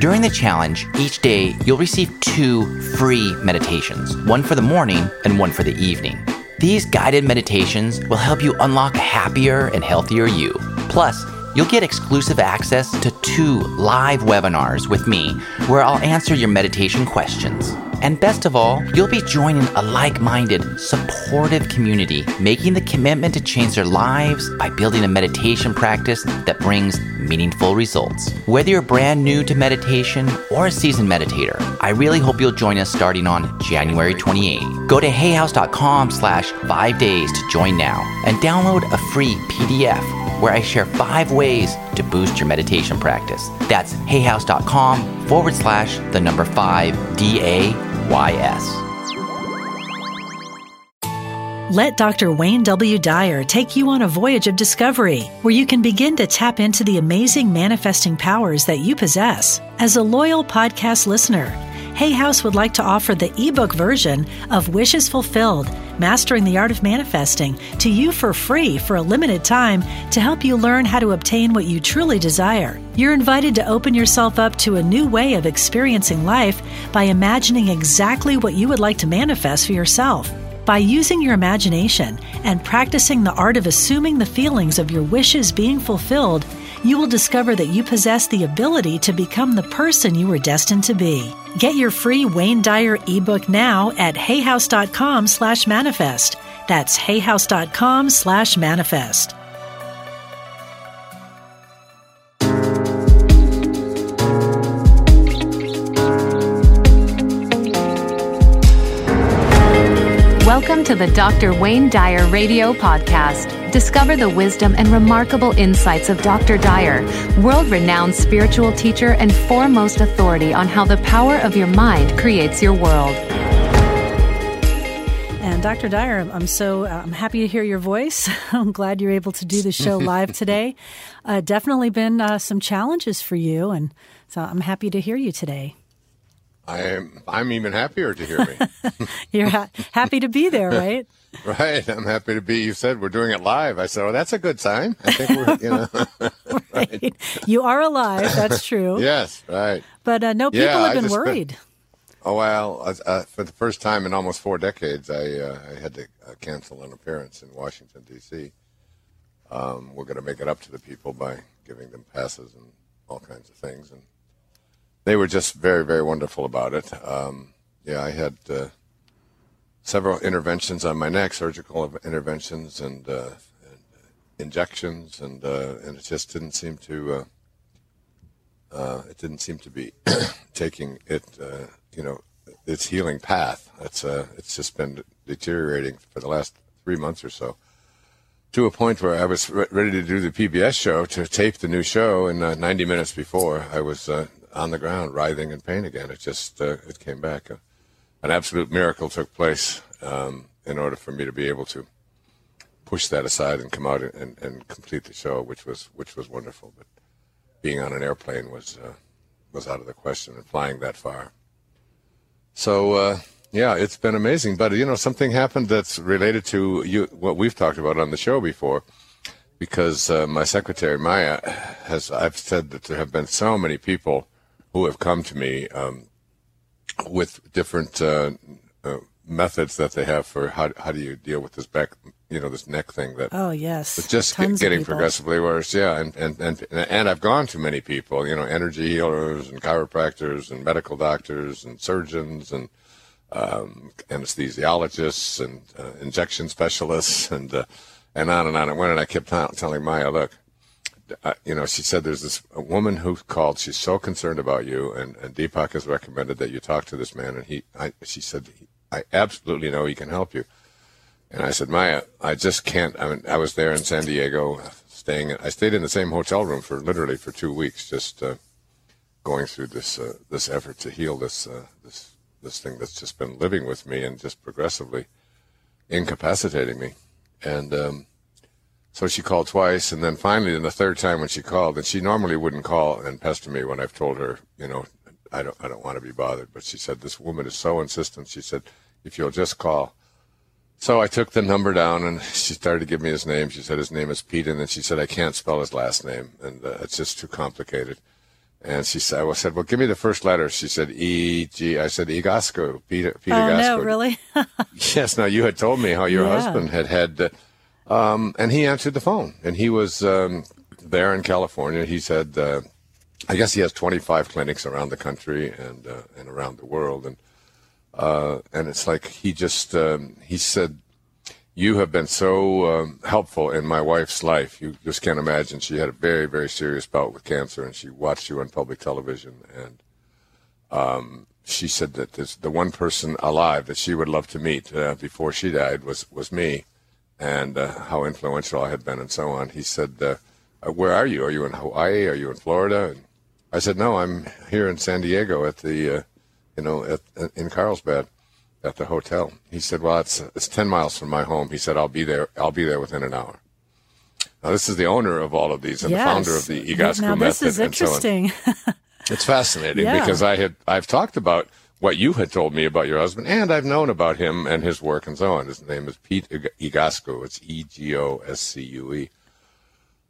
During the challenge, each day you'll receive two free meditations one for the morning and one for the evening. These guided meditations will help you unlock a happier and healthier you. Plus, you'll get exclusive access to two live webinars with me where I'll answer your meditation questions. And best of all, you'll be joining a like minded, supportive community, making the commitment to change their lives by building a meditation practice that brings meaningful results. Whether you're brand new to meditation or a seasoned meditator, I really hope you'll join us starting on January 28. Go to hayhouse.com slash five days to join now and download a free PDF where I share five ways to boost your meditation practice. That's hayhouse.com forward slash the number five D A Y S. Let Dr. Wayne W. Dyer take you on a voyage of discovery where you can begin to tap into the amazing manifesting powers that you possess. As a loyal podcast listener, Hay House would like to offer the ebook version of Wishes Fulfilled Mastering the Art of Manifesting to you for free for a limited time to help you learn how to obtain what you truly desire. You're invited to open yourself up to a new way of experiencing life by imagining exactly what you would like to manifest for yourself. By using your imagination and practicing the art of assuming the feelings of your wishes being fulfilled, you will discover that you possess the ability to become the person you were destined to be. Get your free Wayne Dyer ebook now at hayhouse.com slash manifest. That's hayhouse.com slash manifest. Welcome to the Dr. Wayne Dyer Radio Podcast. Discover the wisdom and remarkable insights of Dr. Dyer, world renowned spiritual teacher and foremost authority on how the power of your mind creates your world. And Dr. Dyer, I'm so uh, I'm happy to hear your voice. I'm glad you're able to do the show live today. Uh, definitely been uh, some challenges for you, and so I'm happy to hear you today. I'm I'm even happier to hear me. You're ha- happy to be there, right? right. I'm happy to be. You said we're doing it live. I said, "Oh, that's a good sign." I think we're, you know, right. You are alive. That's true. yes, right. But uh, no, people Yeah, have been worried. Oh well, uh, uh, for the first time in almost four decades, I uh, I had to uh, cancel an appearance in Washington D.C. Um, we're going to make it up to the people by giving them passes and all kinds of things, and they were just very, very wonderful about it. Um, yeah, I had uh, several interventions on my neck, surgical interventions and, uh, and injections, and uh, and it just didn't seem to uh, uh, it didn't seem to be taking it, uh, you know, its healing path. It's uh, it's just been deteriorating for the last three months or so. To a point where I was re- ready to do the PBS show to tape the new show, and uh, 90 minutes before I was uh, on the ground, writhing in pain again. It just uh, it came back. Uh, an absolute miracle took place um, in order for me to be able to push that aside and come out and, and complete the show, which was which was wonderful. But being on an airplane was uh, was out of the question, and flying that far. So uh, yeah, it's been amazing. But you know, something happened that's related to you, what we've talked about on the show before because uh, my secretary Maya has I've said that there have been so many people who have come to me um, with different uh, uh, methods that they have for how how do you deal with this back you know this neck thing that Oh yes, it's just of getting progressively worse. Yeah, and, and and and I've gone to many people, you know, energy healers and chiropractors and medical doctors and surgeons and um, anesthesiologists and uh, injection specialists and uh, and on and on and went. And I kept t- telling Maya, look, you know, she said there's this woman who called. She's so concerned about you, and, and Deepak has recommended that you talk to this man. And he, I, she said, I absolutely know he can help you. And I said, Maya, I just can't. I mean, I was there in San Diego, staying. I stayed in the same hotel room for literally for two weeks, just uh, going through this uh, this effort to heal this uh, this this thing that's just been living with me and just progressively incapacitating me. And um, so she called twice, and then finally, in the third time when she called, and she normally wouldn't call and pester me when I've told her, you know, I don't I don't want to be bothered. But she said this woman is so insistent. She said, if you'll just call. So I took the number down, and she started to give me his name. She said his name is Pete, and then she said I can't spell his last name, and uh, it's just too complicated. And she said, I said, well, give me the first letter. She said, E G. I said, Egoscue, Peter, Peter oh, Gasco. no, really? yes. Now you had told me how your Yeah. husband had had, uh, um, and he answered the phone, and he was um, there in California. He said, uh, I guess he has 25 clinics around the country and uh, and around the world, and uh, and it's like he just um, he said, you have been so um, helpful in my wife's life. You just can't imagine. She had a very, very serious bout with cancer, and she watched you on public television. And um, she said that this, the one person alive that she would love to meet uh, before she died was was me, and uh, how influential I had been, and so on. He said, uh, uh, "Where are you? Are you in Hawaii? Are you in Florida?" And I said, "No, I'm here in San Diego at the, uh, you know, at, in Carlsbad." at the hotel. He said, "Well, it's it's ten miles from my home." He said, "I'll be there. I'll be there within an hour." Now, this is the owner of all of these and the founder of the Egoscue now, method. this is and so interesting. It's fascinating Yeah. because I had I've talked about what you had told me about your husband, and I've known about him and his work and so on. His name is Pete Egoscue. It's E G O S C U E.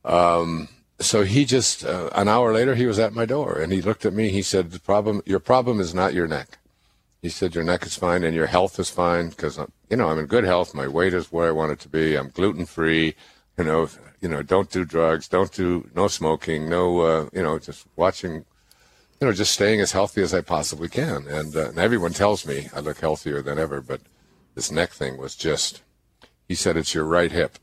Um, so he just uh, an hour later he was at my door and he looked at me. He said, "The problem, your problem is not your neck." He said, "Your neck is fine and your health is fine because you know I'm in good health. My weight is where I want it to be. I'm gluten free. You know, you know, don't do drugs, don't do no smoking, no, uh, you know, just watching." You know, just staying as healthy as I possibly can, and, uh, and everyone tells me I look healthier than ever. But this neck thing was just—he said it's your right hip.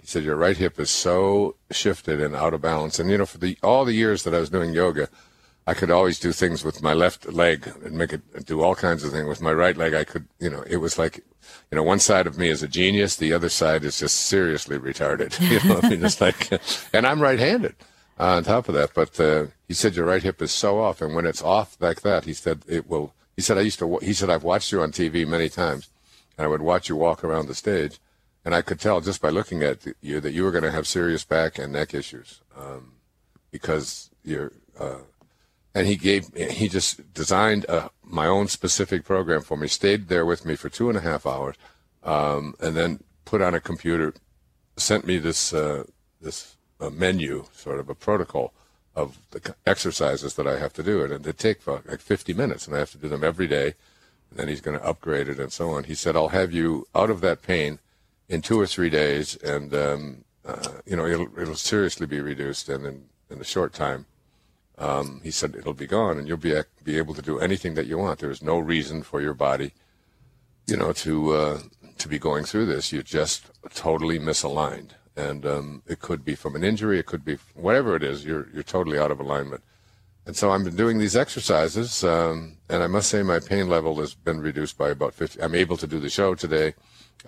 He said your right hip is so shifted and out of balance. And you know, for the all the years that I was doing yoga, I could always do things with my left leg and make it do all kinds of things with my right leg. I could, you know, it was like, you know, one side of me is a genius, the other side is just seriously retarded. You know, I mean, it's like, and I'm right-handed on top of that. But uh, he said your right hip is so off, and when it's off like that, he said it will. He said I used to. He said I've watched you on TV many times, and I would watch you walk around the stage, and I could tell just by looking at you that you were going to have serious back and neck issues um, because you're. Uh, and he gave he just designed uh my own specific program for me. Stayed there with me for two and a half hours, um, and then put on a computer, sent me this uh, this uh, menu, sort of a protocol of the exercises that I have to do, and they take uh, like 50 minutes, and I have to do them every day. And then he's going to upgrade it and so on. He said, "I'll have you out of that pain in two or three days, and um, uh, you know it'll it'll seriously be reduced, and in in a short time." Um, he said it'll be gone, and you'll be be able to do anything that you want. There is no reason for your body, you know, to uh, to be going through this. You're just totally misaligned, and um, it could be from an injury, it could be whatever it is. You're you're totally out of alignment. And so I've been doing these exercises, um, and I must say my pain level has been reduced by about 50. I'm able to do the show today.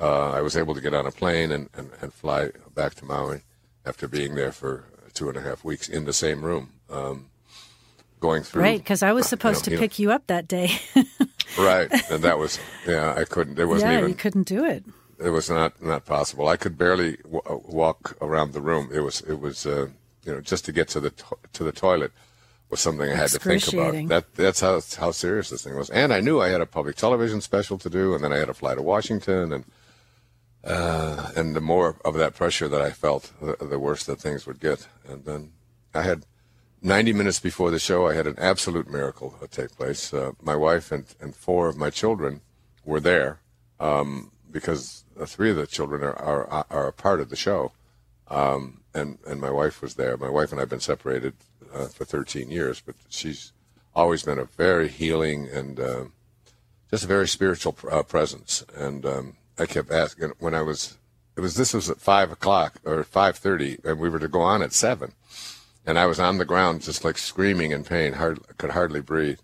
Uh, I was able to get on a plane and, and, and fly back to Maui after being there for two and a half weeks in the same room. Um, going through. Right, because I was you supposed know, to you know, pick you up that day. right, and that was yeah. I couldn't. It wasn't yeah, even. you couldn't do it. It was not not possible. I could barely w- uh, walk around the room. It was it was uh, you know just to get to the to- to the toilet was something I had to think about. That that's how how serious this thing was. And I knew I had a public television special to do, and then I had to fly to Washington, and uh, and the more of that pressure that I felt, the, the worse that things would get. And then I had 90 minutes before the show, I had an absolute miracle take place. Uh, my wife and, and four of my children were there um, because three of the children are, are, are a part of the show. Um, and, and my wife was there. My wife and I have been separated uh, for 13 years, but she's always been a very healing and uh, just a very spiritual uh, presence. And um, I kept asking when I was, it was this was at five o'clock or 5:30, and we were to go on at seven and I was on the ground just like screaming in pain, hard, could hardly breathe.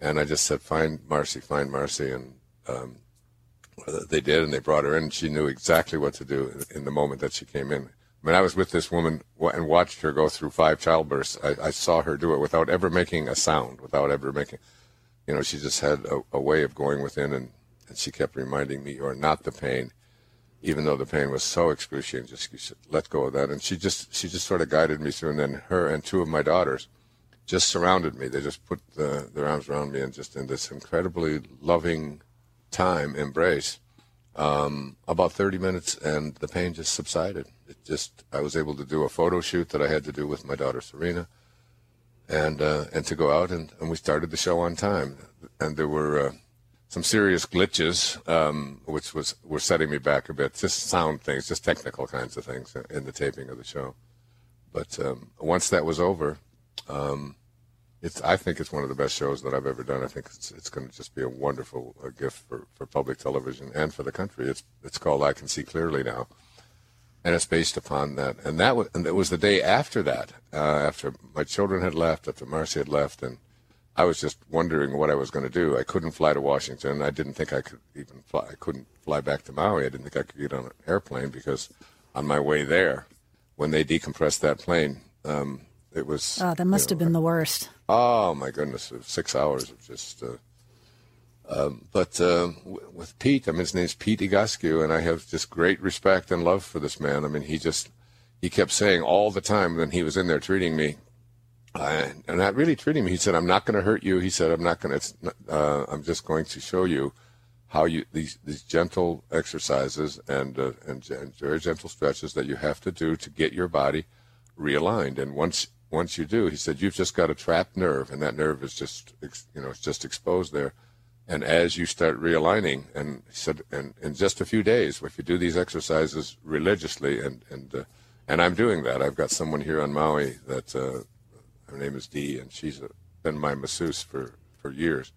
And I just said, "Find Marcy, find Marcy," and um, they did, and they brought her in. She knew exactly what to do in the moment that she came in. I mean, I was with this woman and watched her go through five childbirths. I, I saw her do it without ever making a sound, without ever making, you know, she just had a, a way of going within, and, and she kept reminding me, "You're not the pain." even though the pain was so excruciating, just let go of that. And she just she just sort of guided me through. And then her and two of my daughters just surrounded me. They just put the, their arms around me and just in this incredibly loving time embrace. Um, about 30 minutes, and the pain just subsided. It just I was able to do a photo shoot that I had to do with my daughter Serena, and uh, and to go out and, and we started the show on time. And there were uh, some serious glitches, um, which was were setting me back a bit. Just sound things, just technical kinds of things in the taping of the show. But um, once that was over, um, it's I think it's one of the best shows that I've ever done. I think it's it's going to just be a wonderful uh, gift for, for public television and for the country. It's it's called I Can See Clearly Now, and it's based upon that. And that was and it was the day after that, uh, after my children had left, after Marcy had left, and I was just wondering what I was going to do. I couldn't fly to Washington. I didn't think I could even fly. I couldn't fly back to Maui. I didn't think I could get on an airplane because on my way there, when they decompressed that plane, um, it was. Oh, that must have know, been the worst. Oh my goodness, six hours of just. Uh, um, but uh, with Pete, I mean, his name's Pete Egoscue, and I have just great respect and love for this man. I mean, he just he kept saying all the time when he was in there treating me, uh, and not really treating me. He said, "I'm not going to hurt you." He said, "I'm not going to. Uh, I'm just going to show you how you these these gentle exercises and, uh, and and very gentle stretches that you have to do to get your body realigned. And once once you do, he said, you've just got a trapped nerve, and that nerve is just you know it's just exposed there. And as you start realigning, and he said, and in just a few days, if you do these exercises religiously, and and uh, and I'm doing that. I've got someone here on Maui that uh, her name is Dee, and she's a, been my masseuse for, for years.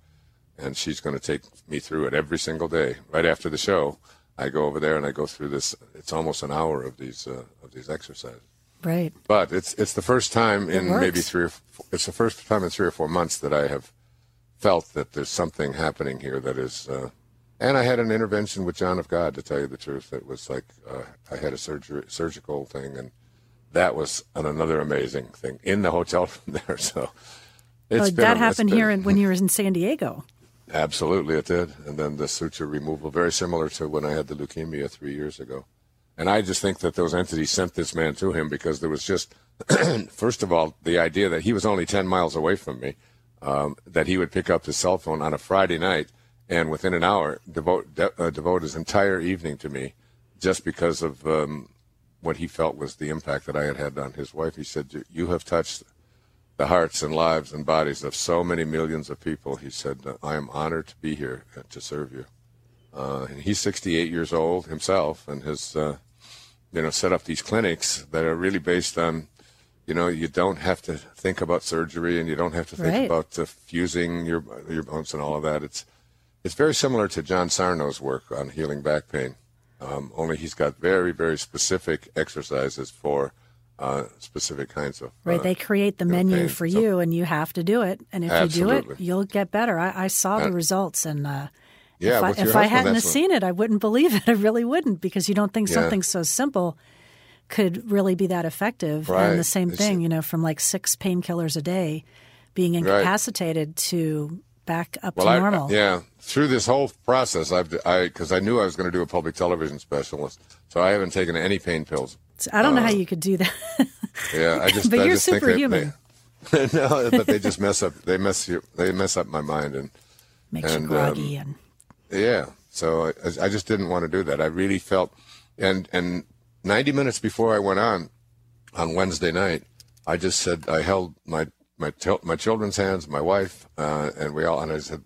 And she's going to take me through it every single day. Right after the show, I go over there and I go through this. It's almost an hour of these uh, of these exercises. Right. But it's it's the first time in maybe three or four, it's the first time in three or four months that I have felt that there's something happening here that is. Uh, and I had an intervention with John of God to tell you the truth. It was like uh, I had a surgery surgical thing and that was an, another amazing thing in the hotel from there. So it's that happened been, here when you were in San Diego. Absolutely, it did. And then the suture removal, very similar to when I had the leukemia three years ago. And I just think that those entities sent this man to him because there was just, first of all, the idea that he was only 10 miles away from me, um, that he would pick up his cell phone on a Friday night and within an hour devote, de- uh, devote his entire evening to me just because of um, what he felt was the impact that I had had on his wife. He said, "You have touched the hearts and lives and bodies of so many millions of people." He said, "I am honored to be here to serve you." Uh, and he's 68 years old himself, and his. uh, you know set up these clinics that are really based on. You know, you don't have to think about surgery, and you don't have to think right. about uh, fusing your your bones and all of that. It's it's very similar to John Sarno's work on healing back pain. Um, only he's got very, very specific exercises for uh, specific kinds of. Right. Uh, they create the menu pain. for so, you, and you have to do it. And if absolutely. you do it, you'll get better. I, I saw the results, and uh, yeah, if I, if I hadn't have seen it, I wouldn't believe it. I really wouldn't, because you don't think yeah. something so simple could really be that effective. Right. And the same thing, you know, from like six painkillers a day, being incapacitated right. to back up well, to normal. Yeah, through this whole process, I've I because I knew I was going to do a public television specialist, so I haven't taken any pain pills. I don't uh, know how uh, you could do that. yeah, I just but I you're just superhuman. They, no, but they just mess up. They mess you. They mess up my mind and makes and, you groggy um, and yeah. So I, I just didn't want to do that. I really felt and and 90 minutes before I went on on Wednesday night, I just said I held my my my children's hands, my wife, uh, and we all. And I said,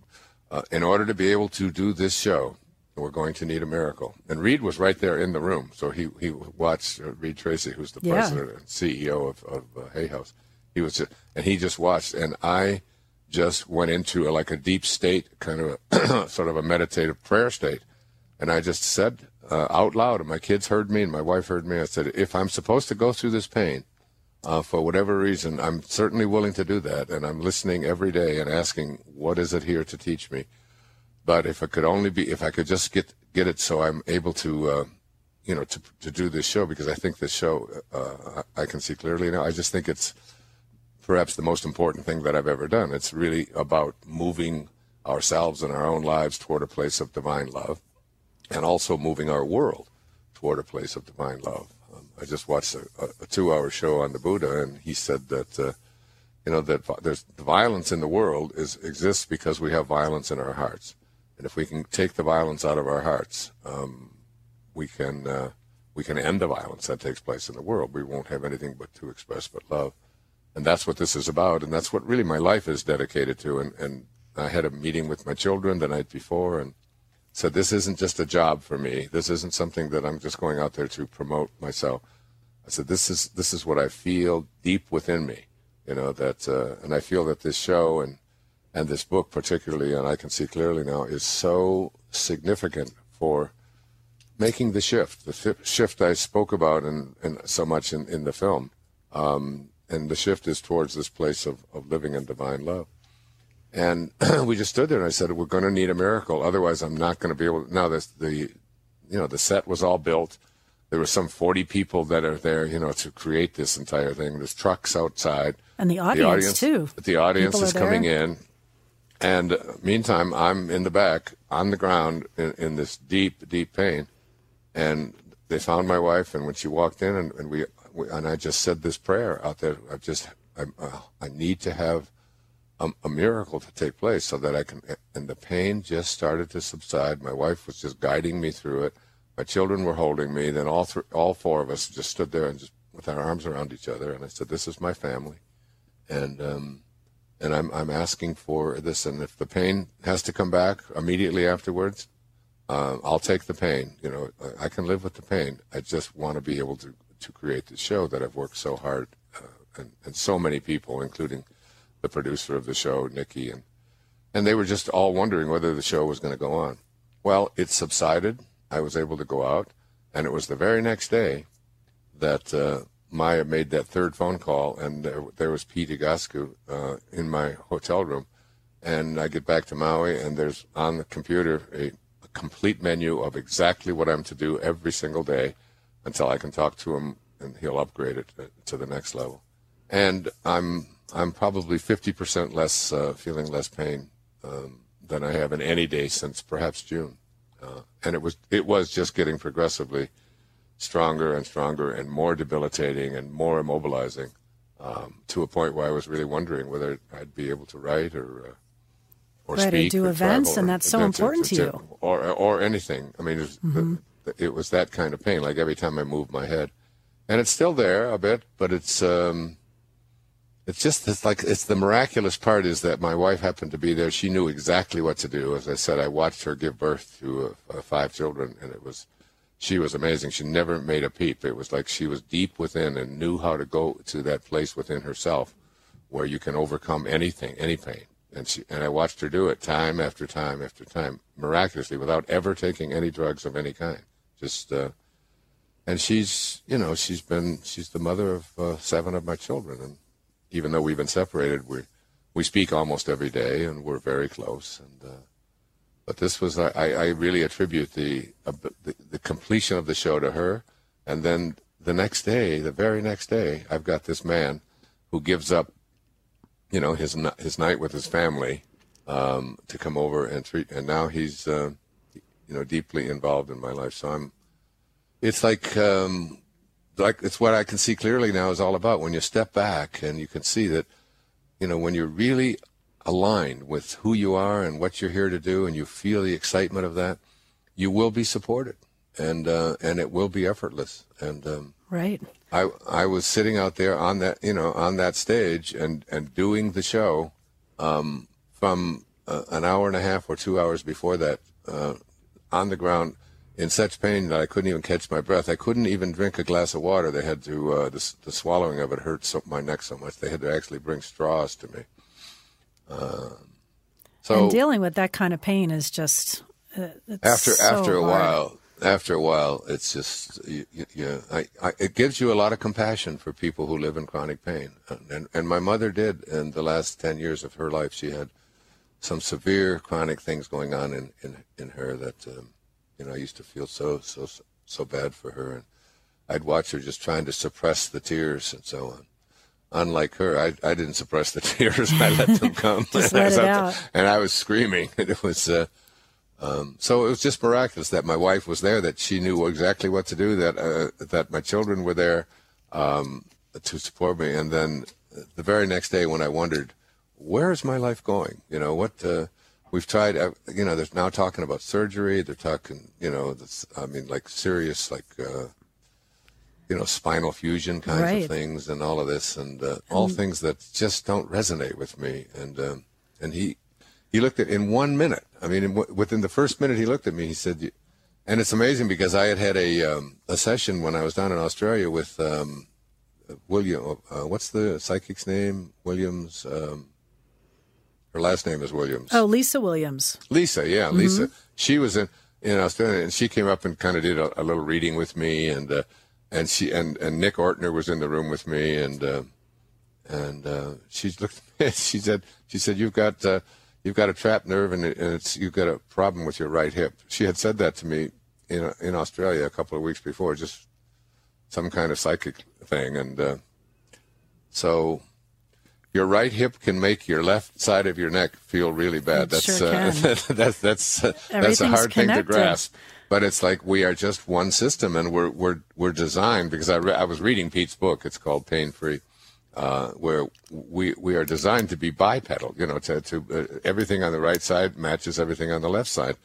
uh, in order to be able to do this show, we're going to need a miracle. And Reid was right there in the room, so he he watched uh, Reid Tracy, who's the yeah. president and CEO of of uh, Hay House. He was, just, and he just watched, and I just went into a, like a deep state, kind of a sort of a meditative prayer state, and I just said uh, out loud, and my kids heard me, and my wife heard me. I said, if I'm supposed to go through this pain uh, for whatever reason, I'm certainly willing to do that, and I'm listening every day and asking, "What is it here to teach me?" But if I could only be, if I could just get get it so I'm able to uh, you know, to to do this show because I think this show uh, I can see clearly now. I just think it's perhaps the most important thing that I've ever done. It's really about moving ourselves and our own lives toward a place of divine love, and also moving our world toward a place of divine love. Um, I just watched a, a, two-hour show on the Buddha, and he said that. Uh, you know that there's the violence in the world is exists because we have violence in our hearts, and if we can take the violence out of our hearts, um, we can uh, we can end the violence that takes place in the world. We won't have anything but to express but love, and that's what this is about, and that's what really my life is dedicated to. And, and I had a meeting with my children the night before, and said this isn't just a job for me. This isn't something that I'm just going out there to promote myself. I said this is this is what I feel deep within me, you know that, uh, and I feel that this show and and this book particularly, and I can see clearly now, is so significant for making the shift, the shift I spoke about and so much in, in the film. Um, and the shift is towards this place of, of living in divine love. And we just stood there and I said, we're going to need a miracle. Otherwise, I'm not going to be able to. Now, this, the, you know, the set was all built. There were some 40 people that are there, you know, to create this entire thing. There's trucks outside. And the audience, the audience too. The audience people is coming in. And uh, meantime, I'm in the back on the ground in, in this deep, deep pain and they found my wife. And when she walked in, and, and we, and I just said this prayer out there. I just I, I need to have a, a, miracle to take place so that I can. And the pain just started to subside. My wife was just guiding me through it. My children were holding me. Then all three, all four of us just stood there and just with our arms around each other. And I said, "This is my family," and um, and I'm I'm asking for this. And if the pain has to come back immediately afterwards, uh, I'll take the pain. You know, I can live with the pain. I just want to be able to to create the show that I've worked so hard, uh, and and so many people, including the producer of the show, Nikki, and and they were just all wondering whether the show was going to go on. Well, it subsided. I was able to go out, and it was the very next day that uh, Maya made that third phone call, and there, there was Pete Egoscue uh, in my hotel room. And I get back to Maui, and there's on the computer a complete menu of exactly what I'm to do every single day until I can talk to him and he'll upgrade it to the next level. And I'm I'm probably 50% less uh, feeling less pain um, than I have in any day since perhaps June. Uh, and it was it was just getting progressively stronger and stronger and more debilitating and more immobilizing um, to a point where I was really wondering whether I'd be able to write or uh, or right, speak or do or events, and that's so important to, you. Or or anything. I mean, mm-hmm. the, it was that kind of pain. Like every time I moved my head, and it's still there a bit, but it's um, it's just it's like it's the miraculous part is that my wife happened to be there. She knew exactly what to do. As I said, I watched her give birth to uh, uh, five children, and it was she was amazing. She never made a peep. It was like she was deep within and knew how to go to that place within herself where you can overcome anything, any pain and she and I watched her do it time after time after time, miraculously, without ever taking any drugs of any kind. Just uh, and she's you know she's been she's the mother of uh, seven of my children, and even though we've been separated, we we speak almost every day, and we're very close. And uh, but this was I, I really attribute the, uh, the the completion of the show to her, and then the next day, the very next day, I've got this man who gives up you know his his night with his family um, to come over and treat. And now he's uh, you know deeply involved in my life. So I'm. It's like um, like it's what I can see clearly now is all about when you step back and you can see that you know when you're really aligned with who you are and what you're here to do and you feel the excitement of that you will be supported and uh, and it will be effortless and um, right I I was sitting out there on that you know on that stage and and doing the show um, from uh, an hour and a half or two hours before that uh, on the ground in such pain that I couldn't even catch my breath. I couldn't even drink a glass of water. They had to uh, the, the swallowing of it hurt so, my neck so much. They had to actually bring straws to me. Um, so and dealing with that kind of pain is just uh, after so after a hard. while after a while, it's just you, you I, I, it gives you a lot of compassion for people who live in chronic pain, and and my mother did in the last ten years of her life. She had some severe chronic things going on in in, in her that um, you know I used to feel so so so bad for her. And I'd watch her just trying to suppress the tears and so on. Unlike her, I, I didn't suppress the tears. I let them come. just let it out. And I was screaming. It was, uh, um, so it was just miraculous that my wife was there, that she knew exactly what to do, that, uh, that my children were there, um, to support me. And then the very next day when I wondered, where is my life going? You know, what, uh, we've tried, uh, you know, they're now talking about surgery. They're talking, you know, this, I mean, like serious, like, uh, you know, spinal fusion kinds Right. of things and all of this and uh, all things that just don't resonate with me. And, um, and he, he looked at in one minute. I mean, in, w- within the first minute he looked at me, he said, and it's amazing because I had had a, um, a session when I was down in Australia with, um, William, uh, what's the psychic's name? Williams, um, her last name is Williams. Oh, Lisa Williams. Lisa, yeah, Lisa. She was in in Australia, and she came up and kind of did a, a little reading with me, and uh, and she and, and Nick Ortner was in the room with me, and uh, and uh, she looked. at me, she said, she said, you've got uh, you've got a trapped nerve, and, it, and it's you've got a problem with your right hip. She had said that to me in in Australia a couple of weeks before, just some kind of psychic thing, and uh, so your right hip can make your left side of your neck feel really bad. It that's sure uh, can. that's that's uh, that's a hard thing to grasp. But it's like we are just one system, and we're we're we're designed because I re- I was reading Pete's book. It's called Pain Free, uh, where we we are designed to be bipedal. You know, to to uh, everything on the right side matches everything on the left side,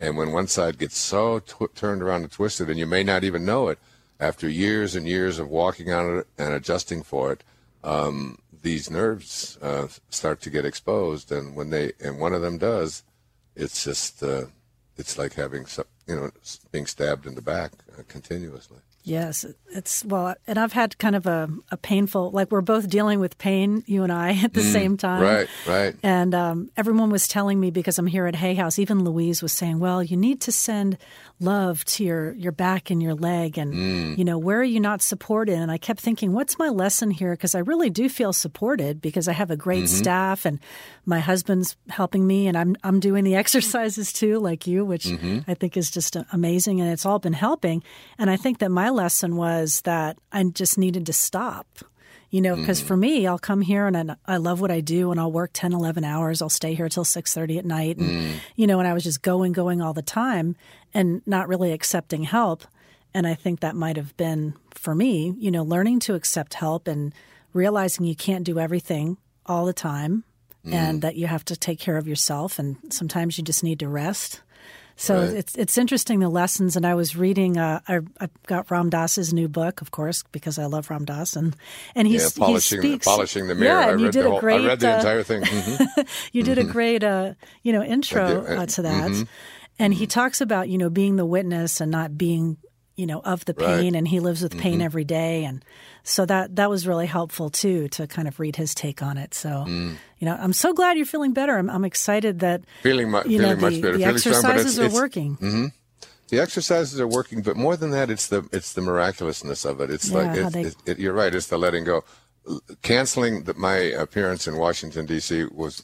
and when one side gets so tw- turned around and twisted, and you may not even know it, after years and years of walking on it and adjusting for it, um, these nerves uh, start to get exposed, and when they and one of them does, it's just uh, it's like having some, you know being stabbed in the back uh, continuously. Yes, it's well, and I've had kind of a, a painful, like we're both dealing with pain, you and I, at the mm, same time. Right, right. And um, everyone was telling me because I'm here at Hay House. Even Louise was saying, "Well, you need to send love to your your back and your leg, and mm. you know where are you not supported?" And I kept thinking, "What's my lesson here?" Because I really do feel supported because I have a great mm-hmm. staff and my husband's helping me, and I'm I'm doing the exercises too, like you, which mm-hmm. I think is just amazing, and it's all been helping. And I think that my lesson was that I just needed to stop you know because for me i'll come here and I, I love what i do and i'll work 10 11 hours. I'll stay here till 6.30 at night and mm. you know and i was just going going all the time and not really accepting help. And i think that might have been for me you know learning to accept help and realizing you can't do everything all the time and mm. that you have to take care of yourself and sometimes you just need to rest so Right. it's it's interesting the lessons, and I was reading. Uh, I, I got Ram Dass's new book, of course, because I love Ram Dass, and and he's Yeah, polishing he speaks, the polishing the mirror. Yeah, and you read did the a whole, great. I read the uh, entire thing. Mhm. you did a great, uh, you know, intro did, uh, to that, and he talks about you know being the witness and not being you know of the Right. pain, and he lives with pain every day, and so that that was really helpful too to kind of read his take on it. So you know, I'm so glad you're feeling better. I'm, I'm excited that Feeling mu- you know feeling much the, better, the feeling strong, but it's- exercises are it's- Mm-hmm. working. The exercises are working, but more than that, it's the it's the miraculousness of it. It's Yeah, like how it, they- it, you're right. It's the letting go. Canceling the, my appearance in Washington D.C. was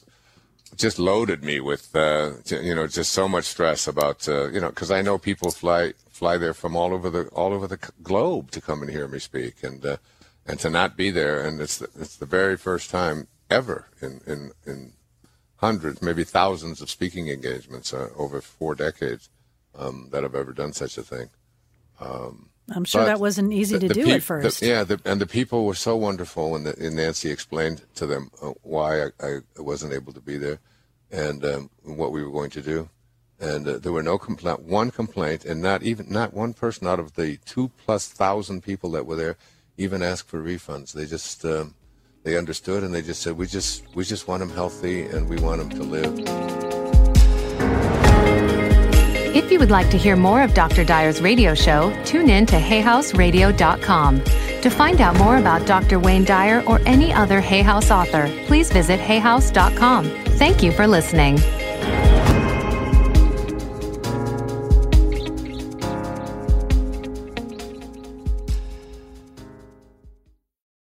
just loaded me with uh, you know just so much stress about uh, you know because I know people fly fly there from all over the all over the globe to come and hear me speak and uh, and to not be there and it's the, it's the very first time ever in in in hundreds maybe thousands of speaking engagements uh, over four decades um, that I've ever done such a thing. I'm sure that wasn't easy to the do peop- at first. The, yeah, the, and the people were so wonderful when, the, and Nancy explained to them uh, why I, I wasn't able to be there and um, what we were going to do. And uh, there were no complaint, one complaint, and not even not one person out of the two plus thousand people that were there even asked for refunds. They just um, they understood and they just said we just we just want them healthy and we want them to live. If you would like to hear more of Dr. Dyer's radio show, tune in to hayhouseradio.com. To find out more about Dr. Wayne Dyer or any other Hay House author, please visit hayhouse.com. Thank you for listening.